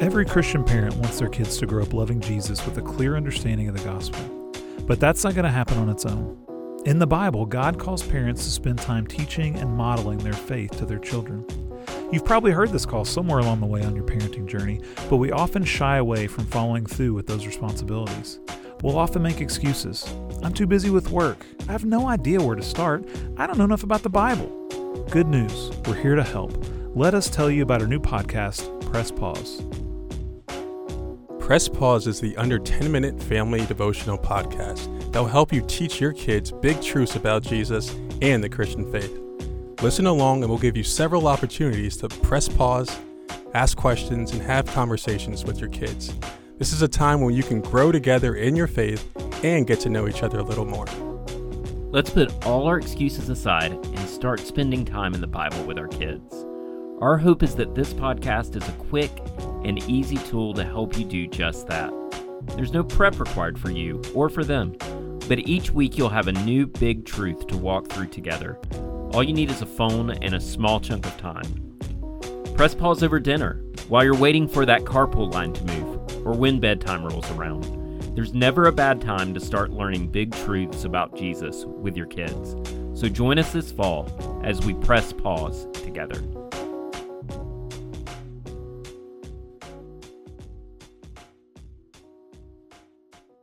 Every Christian parent wants their kids to grow up loving Jesus with a clear understanding of the gospel. But that's not going to happen on its own. In the Bible, God calls parents to spend time teaching and modeling their faith to their children. You've probably heard this call somewhere along the way on your parenting journey, but we often shy away from following through with those responsibilities. We'll often make excuses. I'm too busy with work. I have no idea where to start. I don't know enough about the Bible. Good news, we're here to help. Let us tell you about our new podcast, Press Pause. Press Pause is the under 10 minute family devotional podcast that will help you teach your kids big truths about Jesus and the Christian faith. Listen along, and we'll give you several opportunities to press pause, ask questions, and have conversations with your kids. This is a time when you can grow together in your faith and get to know each other a little more. Let's put all our excuses aside and start spending time in the Bible with our kids. Our hope is that this podcast is a quick and easy tool to help you do just that. There's no prep required for you or for them, but each week you'll have a new big truth to walk through together. All you need is a phone and a small chunk of time. Press pause over dinner while you're waiting for that carpool line to move or when bedtime rolls around. There's never a bad time to start learning big truths about Jesus with your kids. So join us this fall as we press pause together.